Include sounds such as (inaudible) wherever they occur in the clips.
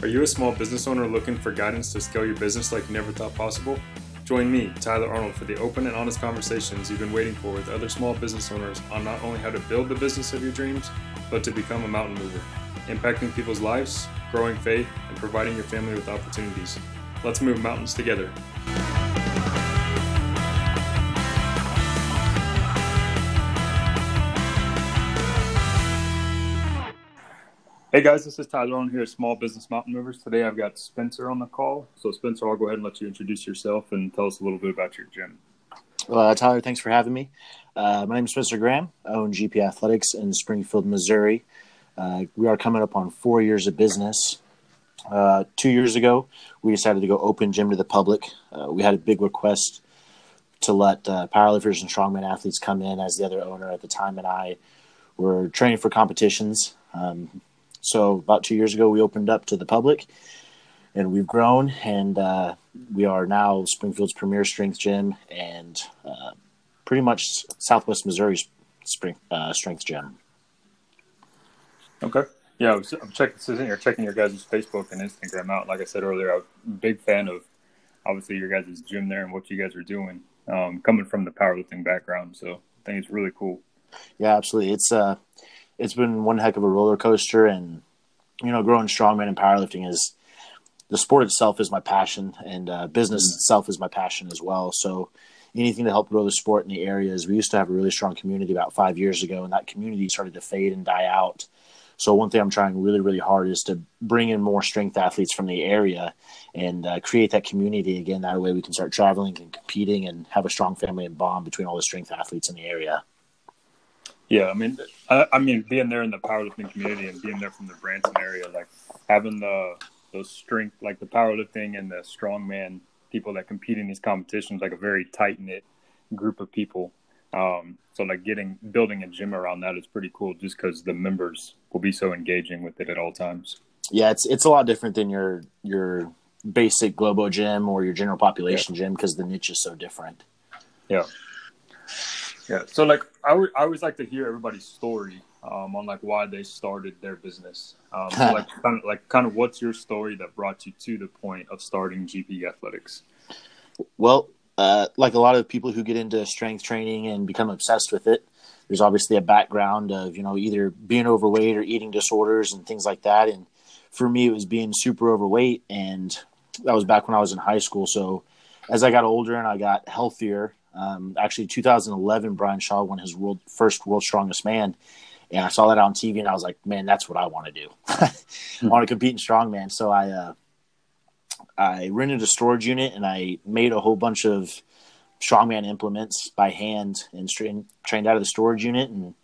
Are you a small business owner looking for guidance to scale your business like you never thought possible? Join me, Tyler Arnold, for the open and honest conversations you've been waiting for with other small business owners on not only how to build the business of your dreams, but to become a mountain mover, impacting people's lives, growing faith, and providing your family with opportunities. Let's move mountains together. Hey guys, this is Tyler on here at Small Business Mountain Movers. Today I've got Spencer on the call. So Spencer, I'll go ahead and let you introduce yourself and tell us a little bit about your gym. Uh, Tyler, thanks for having me. Uh, my name is Spencer Graham. I own GP Athletics in Springfield, Missouri. Uh, we are coming up on four years of business. Uh, two years ago, we decided to go open gym to the public. Uh, we had a big request to let uh, powerlifters and strongman athletes come in as the other owner at the time, and I were training for competitions. Um, so about two years ago, we opened up to the public, and we've grown, and uh, we are now Springfield's premier strength gym and uh, pretty much Southwest Missouri's spring uh, strength gym. Okay. Yeah, I'm checking sitting here checking your guys' Facebook and Instagram out. Like I said earlier, I'm a big fan of obviously your guys' gym there and what you guys are doing. Um, coming from the powerlifting background, so I think it's really cool. Yeah, absolutely. It's uh it's been one heck of a roller coaster, and you know, growing strongman and powerlifting is the sport itself is my passion, and uh, business mm-hmm. itself is my passion as well. So anything to help grow the sport in the areas. We used to have a really strong community about five years ago, and that community started to fade and die out. So one thing I'm trying really, really hard is to bring in more strength athletes from the area and uh, create that community again. That way we can start traveling and competing and have a strong family and bond between all the strength athletes in the area. Yeah, I mean, I, I, mean, being there in the powerlifting community and being there from the Branson area, like having the those strength, like the powerlifting and the strongman people that compete in these competitions, like a very tight knit group of people. Um, so like getting building a gym around that is pretty cool, just because the members will be so engaging with it at all times. Yeah, it's it's a lot different than your your basic Globo gym or your general population yeah. gym because the niche is so different. Yeah. Yeah. So like I, w- I always like to hear everybody's story um, on like why they started their business. Um, so like kind of like kind of what's your story that brought you to the point of starting GP Athletics? Well, uh, like a lot of people who get into strength training and become obsessed with it, there's obviously a background of you know either being overweight or eating disorders and things like that. And for me, it was being super overweight, and that was back when I was in high school. So as I got older and I got healthier, um, actually, 2011, Brian Shaw won his world first World Strongest Man, and I saw that on TV, and I was like, man, that's what I want to do. (laughs) I want to compete in strongman. So I uh, I rented a storage unit and I made a whole bunch of strongman implements by hand and trained trained out of the storage unit. And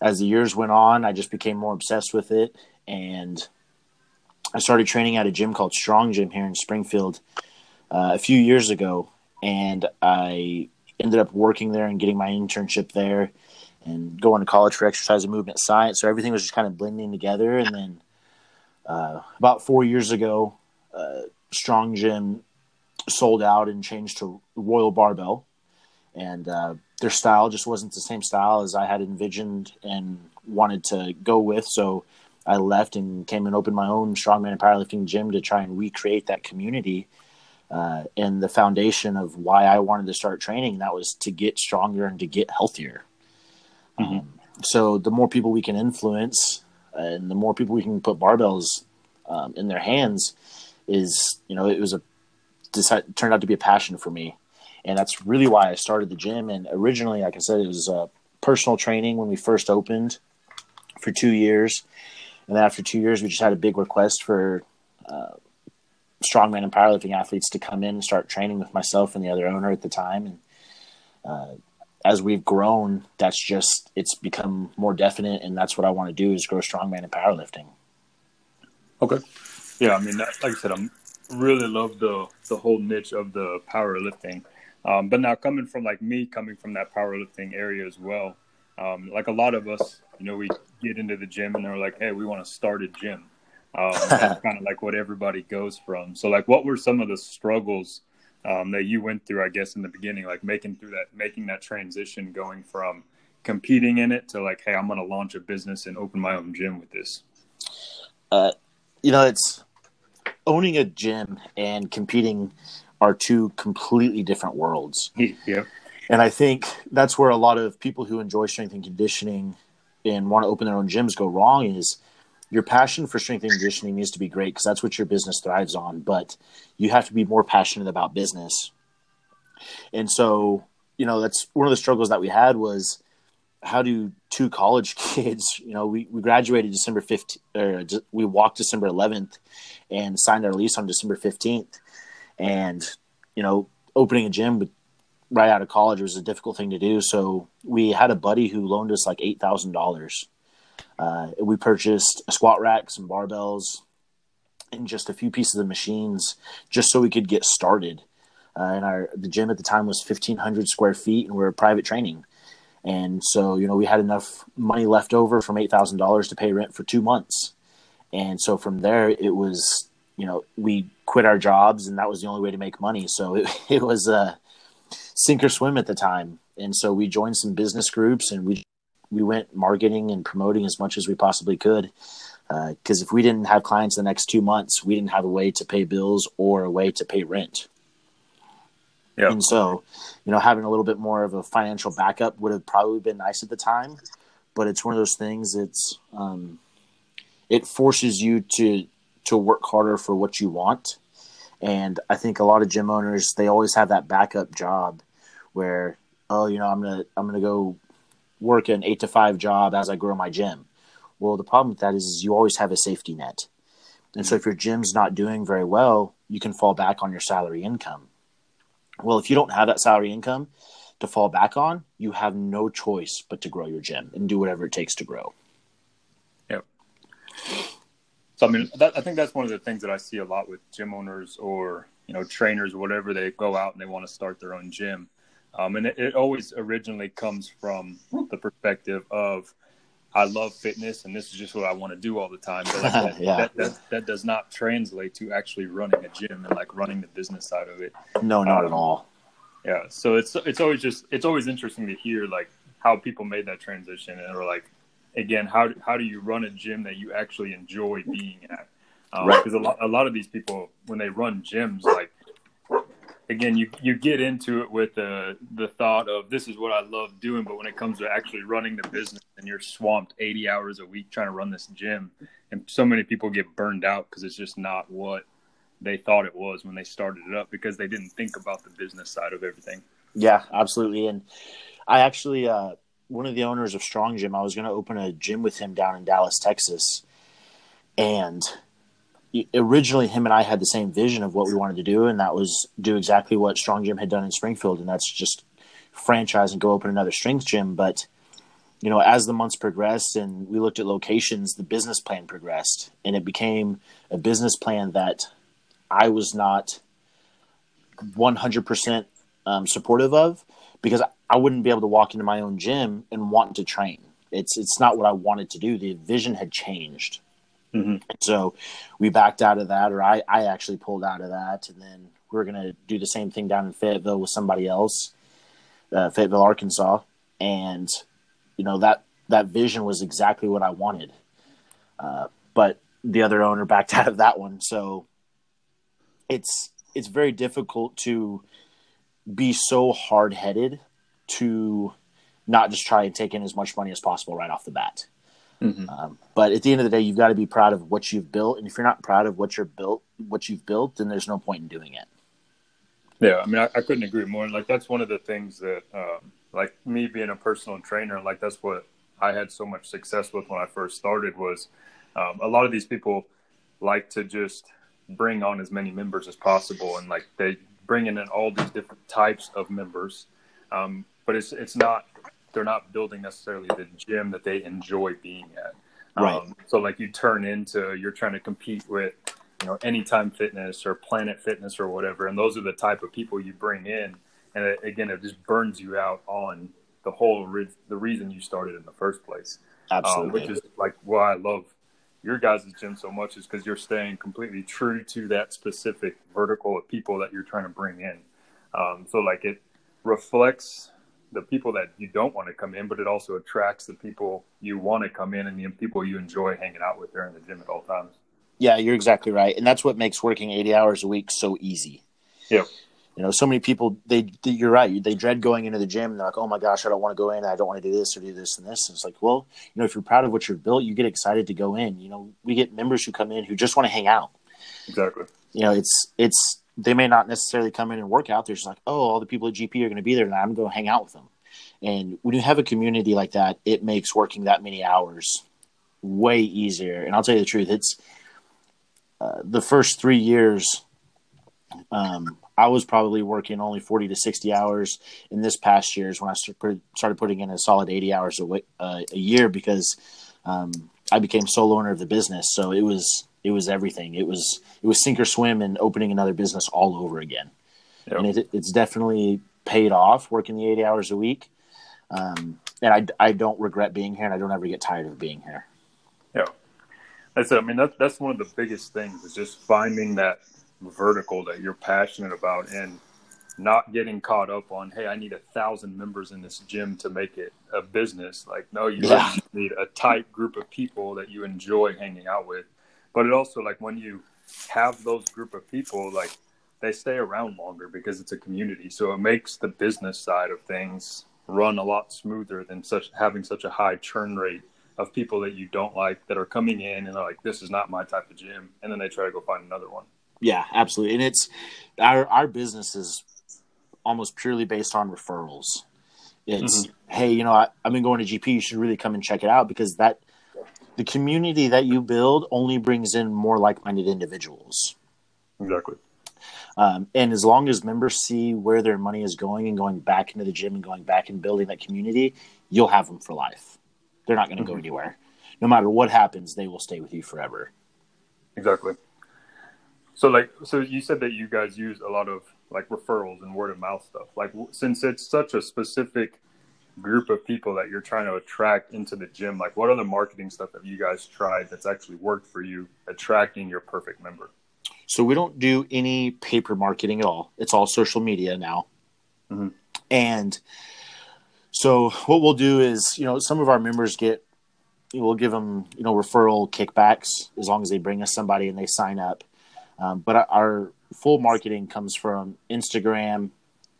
as the years went on, I just became more obsessed with it, and I started training at a gym called Strong Gym here in Springfield uh, a few years ago and I ended up working there and getting my internship there and going to college for exercise and movement science. So everything was just kind of blending together. And then uh, about four years ago, uh, Strong Gym sold out and changed to Royal Barbell. And uh, their style just wasn't the same style as I had envisioned and wanted to go with. So I left and came and opened my own strongman and powerlifting gym to try and recreate that community uh, and the foundation of why I wanted to start training. That was to get stronger and to get healthier. Mm-hmm. Um, so the more people we can influence, and the more people we can put barbells um, in their hands, is you know it was a decided, turned out to be a passion for me, and that's really why I started the gym. And originally, like I said, it was uh, personal training when we first opened for two years, and then after two years, we just had a big request for uh, strongman and powerlifting athletes to come in and start training with myself and the other owner at the time. And uh, as we've grown, that's just it's become more definite, and that's what I want to do is grow strongman and powerlifting. Okay, yeah, I mean, that, like I said, I'm really love the the whole niche of the powerlifting. Um, but now coming from like me, coming from that powerlifting area as well, um, like a lot of us, you know, we get into the gym and they're like, "Hey, we want to start a gym." Um, (laughs) that's kind of like what everybody goes from. So, like, what were some of the struggles um, that you went through? I guess in the beginning, like making through that, making that transition, going from competing in it to like, hey, I'm going to launch a business and open my own gym with this. Uh, you know, it's owning a gym and competing are two completely different worlds. (laughs) Yeah. And I think that's where a lot of people who enjoy strength and conditioning and want to open their own gyms go wrong is your passion for strength and conditioning needs to be great because that's what your business thrives on, but you have to be more passionate about business. And so, you know, that's one of the struggles that we had was how do two college (laughs) kids, you know, we, we graduated December 15th, or we walked December 11th and signed our lease on December 15th. And, you know, opening a gym right out of college was a difficult thing to do. So we had a buddy who loaned us like $8,000 uh, we purchased a squat rack, some barbells, and just a few pieces of machines just so we could get started. Uh, and our the gym at the time was 1,500 square feet, and we are private training. And so, you know, we had enough money left over from eight thousand dollars to pay rent for two months. And so from there, it was, you know, we quit our jobs, and that was the only way to make money. So it, (laughs) it was a sink or swim at the time. And so we joined some business groups, and we we went marketing and promoting as much as we possibly could. Because uh, if we didn't have clients the next two months, we didn't have a way to pay bills or a way to pay rent. Yep. And so, you know, having a little bit more of a financial backup would have probably been nice at the time. But it's one of those things. It's um, it forces you to to work harder for what you want. And I think a lot of gym owners they always have that backup job where oh you know I'm gonna I'm gonna go work an eight to five job as I grow my gym. Well, the problem with that is, is you always have a safety net. And so if your gym's not doing very well, you can fall back on your salary income. Well, if you don't have that salary income to fall back on, you have no choice but to grow your gym and do whatever it takes to grow. Yep. So I mean, that, I think that's one of the things that I see a lot with gym owners or you know trainers, or whatever. They go out and they want to start their own gym um, and it, it, always originally comes from the perspective of, I love fitness and this is just what I want to do all the time. But like (laughs) that, yeah. that, that, that, does not translate to actually running a gym and like running the business side of it. No, not um, at all. Yeah. So it's, it's always just, it's always interesting to hear like how people made that transition and or like, again, how, how do you run a gym that you actually enjoy being at? Um, right. Because a lot, a lot of these people, when they run gyms, like again, you you get into it with the the thought of this is what I love doing, but when it comes to actually running the business, and you're swamped 80 hours a week trying to run this gym, and so many people get burned out because it's just not what they thought it was when they started it up because they didn't think about the business side of everything. Yeah, absolutely. And I actually, uh, one of the owners of Strong Gym, I was going to open a gym with him down in Dallas, Texas, and originally him and I had the same vision of what we wanted to do, and that was do exactly what Strong Gym had done in Springfield, and that's just franchise and go open another strength gym. But you know, as the months progressed and we looked at locations, the business plan progressed, and it became a business plan that I was not 100% um, supportive of because I wouldn't be able to walk into my own gym and want to train. It's it's not what I wanted to do. The vision had changed. Mm-hmm. So we backed out of that, or I, I actually pulled out of that, and then we are going to do the same thing down in Fayetteville with somebody else, uh, Fayetteville, Arkansas, and you know that that vision was exactly what I wanted, uh, but the other owner (laughs) backed out of that one, so it's it's very difficult to be so hard headed to not just try and take in as much money as possible right off the bat. Mm-hmm. Um, but at the end of the day, you've got to be proud of what you've built, and if you're not proud of what you're built, what you've built, then there's no point in doing it. Yeah, I mean, I, I couldn't agree more. Like that's one of the things that, um, like me being a personal trainer, like that's what I had so much success with when I first started. Was um, a lot of these people like to just bring on as many members as possible, and like they bring in all these different types of members, um, but it's it's not they're not building necessarily the gym that they enjoy being at. Right. Um, so like you turn into you're trying to compete with you know Anytime Fitness or Planet Fitness or whatever, and those are the type of people you bring in, and it, again it just burns you out on the whole re- the reason you started in the first place. Absolutely. Um, which is like why I love your guys' gym so much is because you're staying completely true to that specific vertical of people that you're trying to bring in. Um, so like it reflects the people that you don't want to come in, but it also attracts the people you want to come in and the people you enjoy hanging out with there in the gym at all times. Yeah, you're exactly right, and that's what makes working 80 hours a week so easy. Yeah. You know, so many people they, they you're right. They dread going into the gym. And they're like, "Oh my gosh, I don't want to go in. I don't want to do this or do this and this." And it's like, well, you know, if you're proud of what you've built, you get excited to go in. You know, we get members who come in who just want to hang out. Exactly. You know, it's it's they may not necessarily come in and work out. They're just like, oh, all the people at GP are going to be there, and I'm going to hang out with them. And when you have a community like that, it makes working that many hours way easier. And I'll tell you the truth, it's uh, the first three years. Um, I was probably working only 40 to 60 hours in this past year is when I started putting in a solid 80 hours a, uh, a year because um, I became sole owner of the business. So it was it was everything. It was it was sink or swim and opening another business all over again. Yep. And it, it's definitely paid off working the 80 hours a week. Um, and I, I don't regret being here and I don't ever get tired of being here. Yeah. That's. I mean, that's, that's one of the biggest things is just finding that vertical that you're passionate about and not getting caught up on, hey, I need a thousand members in this gym to make it a business. Like, no, you yeah. need a tight group of people that you enjoy hanging out with. But it also like when you have those group of people, like they stay around longer because it's a community. So it makes the business side of things run a lot smoother than such having such a high churn rate of people that you don't like that are coming in and are like, this is not my type of gym, and then they try to go find another one. Yeah, absolutely. And it's our our business is almost purely based on referrals. It's mm-hmm. hey, you know, I, I've been going to GP. You should really come and check it out because that the community that you build only brings in more like-minded individuals. Exactly. Um, and as long as members see where their money is going and going back into the gym and going back and building that community, you'll have them for life. They're not going to mm-hmm. go anywhere. No matter what happens, they will stay with you forever. Exactly. So, like, so you said that you guys use a lot of like referrals and word of mouth stuff. Like, since it's such a specific group of people that you're trying to attract into the gym, like, what other marketing stuff have you guys tried that's actually worked for you attracting your perfect member? So we don't do any paper marketing at all. It's all social media now. Mm-hmm. And so what we'll do is, you know, some of our members get, we'll give them, you know, referral kickbacks as long as they bring us somebody and they sign up. Um, but our full marketing comes from Instagram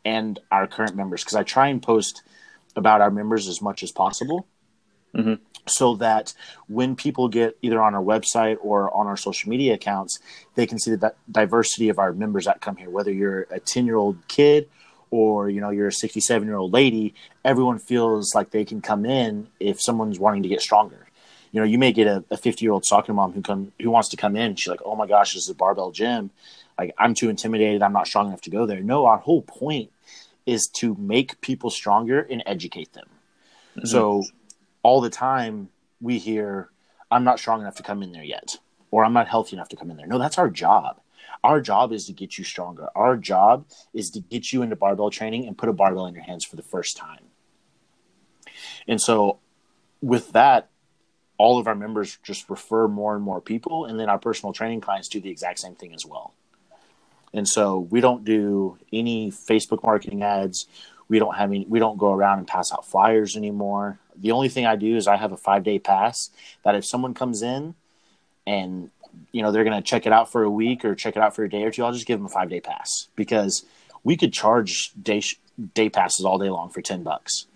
and our current members because I try and post about our members as much as possible. Mm-hmm. So that when people get either on our website or on our social media accounts, they can see the diversity of our members that come here. Whether you're a 10 year old kid or you know you're a 67 year old lady, everyone feels like they can come in if someone's wanting to get stronger. You know, you may get a 50 year old soccer mom who come who wants to come in. She's like, "Oh my gosh, this is a barbell gym. Like I'm too intimidated. I'm not strong enough to go there." No, our whole point is to make people stronger and educate them. Mm-hmm. So all the time we hear, I'm not strong enough to come in there yet, or I'm not healthy enough to come in there. No, that's our job. Our job is to get you stronger. Our job is to get you into barbell training and put a barbell in your hands for the first time. And so, with that, all of our members just refer more and more people, and then our personal training clients do the exact same thing as well. And so we don't do any Facebook marketing ads. We don't have any, we don't go around and pass out flyers anymore. The only thing I do is I have a five day pass that if someone comes in and you know they're going to check it out for a week or check it out for a day or two, I'll just give them a five day pass because we could charge day day passes all day long for ten bucks.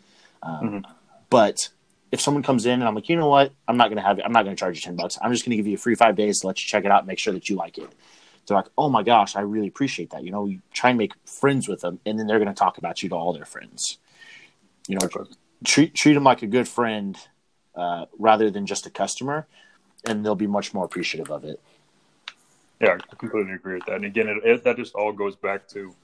Um, mm-hmm. But if someone comes in and I'm like, you know what, I'm not going to have I'm not going to charge you ten bucks. I'm just going to give you a free five days to let you check it out, and make sure that you like it they're like, oh my gosh, I really appreciate that. You know, you try and make friends with them, and then they're going to talk about you to all their friends. You know, treat treat them like a good friend uh, rather than just a customer, and they'll be much more appreciative of it. Yeah, I completely agree with that. And again, it, it, that just all goes back to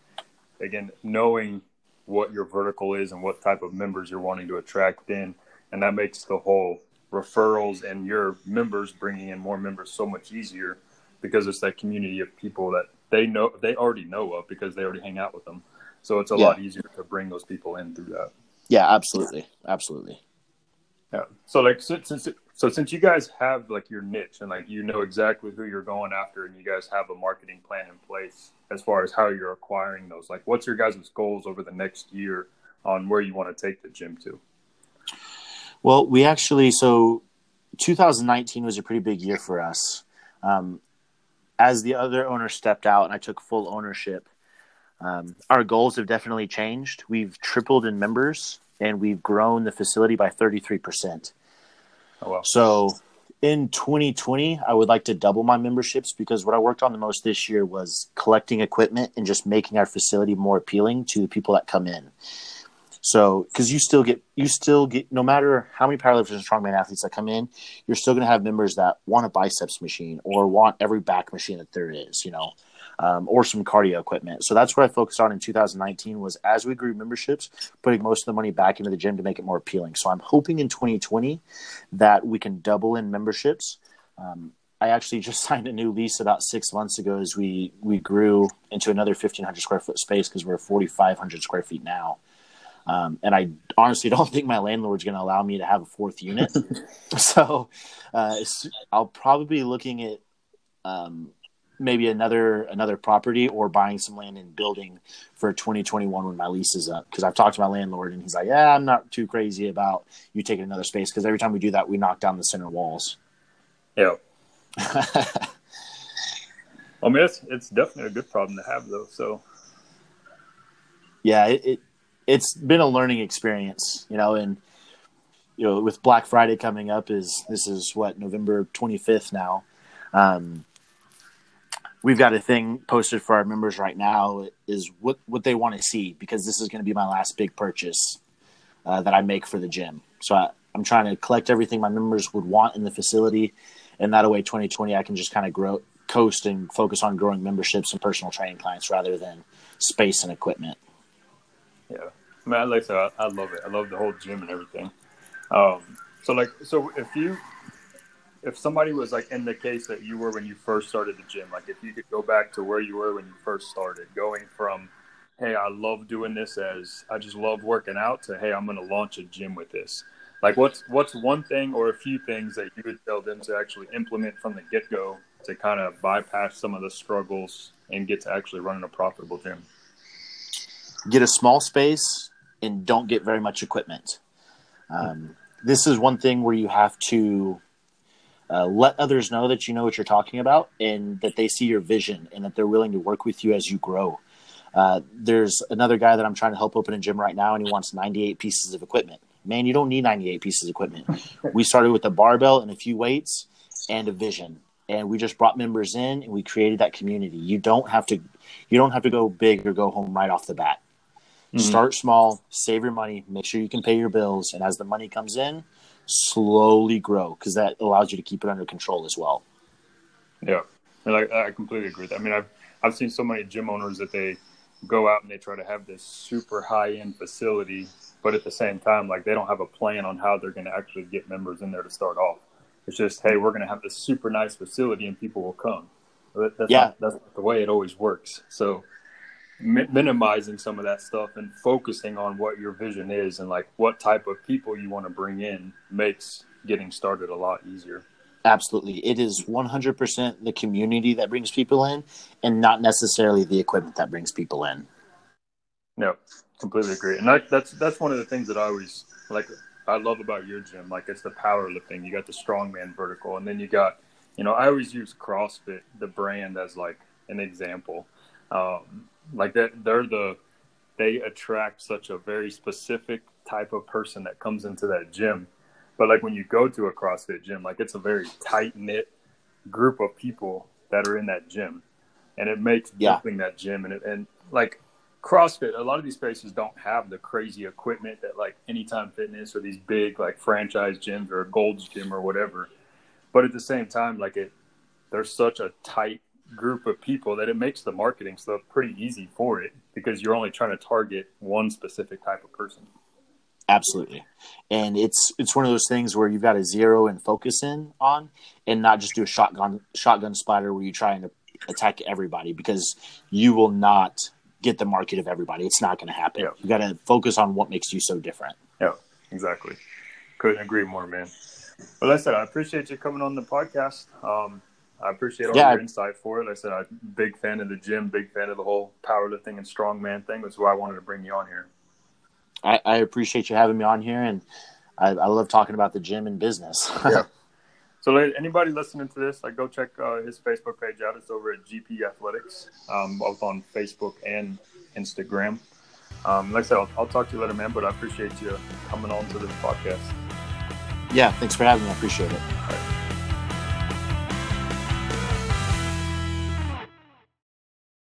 again knowing what your vertical is and what type of members you're wanting to attract in, and that makes the whole referrals and your members bringing in more members so much easier because it's that community of people that they know they already know of because they already hang out with them. So it's a yeah. lot easier to bring those people in through that. Yeah, absolutely, absolutely. Yeah. So like since, since so since you guys have like your niche and like you know exactly who you're going after and you guys have a marketing plan in place as far as how you're acquiring those, like what's your guys' goals over the next year on where you want to take the gym to? Well, we actually so 2019 was a pretty big year for us. Um, as the other owner stepped out and I took full ownership, um, our goals have definitely changed. We've tripled in members and we've grown the facility by 33%. Oh, wow. So in 2020, I would like to double my memberships because what I worked on the most this year was collecting equipment and just making our facility more appealing to the people that come in. So, because you still get, you still get, no matter how many powerlifters and strongman athletes that come in, you're still going to have members that want a biceps machine or want every back machine that there is, you know, um, or some cardio equipment. So that's what I focused on in 2019 was as we grew memberships, putting most of the money back into the gym to make it more appealing. So I'm hoping in 2020 that we can double in memberships. Um, I actually (laughs) just signed a new lease about six months ago as we we grew into another 1,500 square foot space because we're 4,500 square feet now. Um, and I honestly (laughs) don't think my landlord's going to allow me to have a fourth unit. (laughs) so uh, I'll probably be looking at um, maybe another another property or buying some land and building for 2021 when my lease is up. Because I've talked to my landlord and he's like, "Yeah, I'm not too crazy about you taking another space because every time we do that, we knock down the center walls." Yeah. (laughs) I mean, it's it's definitely a good problem to have, though. So. Yeah, it, it it's been a learning experience, you know, and you know, with Black Friday coming up is this is what November 25th now. Um, we've got a thing posted for our members right now is what what they want to see because this is going to be my last big purchase uh, that I make for the gym. So I, I'm trying to collect everything my members would want in the facility, and that way 2020 I can just kind of grow coast and focus on growing memberships and personal training clients rather than space and equipment. Yeah, man, like I said, I, I love it. I love the whole gym and everything. Um, so like, so if you, if somebody was like in the case that you were when you first started the gym, like if you could go back to where you were when you first started, going from, hey, I love doing this as I just love working out to, hey, I'm going to launch a gym with this. Like, what's what's one thing or a few things that you would tell them to actually implement from the get go to kind of bypass some of the struggles and get to actually running a profitable gym? Get a small space and don't get very much equipment. Um, this is one thing where you have to uh, let others know that you know what you're talking about and that they see your vision and that they're willing to work with you as you grow. Uh, there's another guy that I'm trying to help open a gym right now, and he wants 98 pieces of equipment. Man, you don't need 98 pieces of equipment. (laughs) we started with a barbell and a few weights and a vision, and we just brought members in and we created that community. You don't have to, you don't have to go big or go home right off the bat. Mm-hmm. Start small, save your money, make sure you can pay your bills, and as the money comes in, slowly grow because that allows you to keep it under control as well. Yeah, and I, I completely agree with that. I mean, I've I've seen so many gym owners that they go out and they try to have this super high end facility, but at the same time, like they don't have a plan on how they're going to actually get members in there to start off. It's just, hey, we're going to have this super nice facility and people will come. That's yeah, not, that's not the way it always works. So mi- minimizing some of that stuff and focusing on what your vision is and like what type of people you want to bring in makes getting started a lot easier. Absolutely. It is 100% the community that brings people in and not necessarily the equipment that brings people in. No, completely agree. And that, that's that's one of the things that I always like I love about your gym. Like it's the powerlifting. You got the strongman vertical and then you got, you know, I always use CrossFit the brand as like an example. Um, like that they're the they attract such a very specific type of person that comes into that gym but like when you go to a crossfit gym like it's a very tight knit group of people that are in that gym and it makes yeah. building that gym and it, and like CrossFit, a lot of these places don't have the crazy equipment that like Anytime Fitness or these big like franchise gyms or a Gold's Gym or whatever. But at the same time, like it, there's such a tight group of people that it makes the marketing stuff pretty easy for it because you're only trying to target one specific type of person. Absolutely. And it's it's one of those things where you've got to zero and focus in on and not just do a shotgun shotgun spider where you're trying to attack everybody because you will not get the market of everybody. It's not going to happen. Yeah. You got to focus on what makes you so different. Yeah, exactly. Couldn't agree more, man. Well, like I said, I appreciate you coming on the podcast. Um, I appreciate all yeah. your insight for it. Like I said, I'm a big fan of the gym, big fan of the whole powerlifting and strongman thing. That's why I wanted to bring you on here. I, I appreciate you having me on here, and I, I love talking about the gym and business. (laughs) yeah. So anybody listening to this, like go check uh, his Facebook page out. It's over at GP Athletics, um, both on Facebook and Instagram. Um, like I said, I'll, I'll talk to you later, man. But I appreciate you coming on to this podcast. Yeah, thanks for having me. I appreciate it.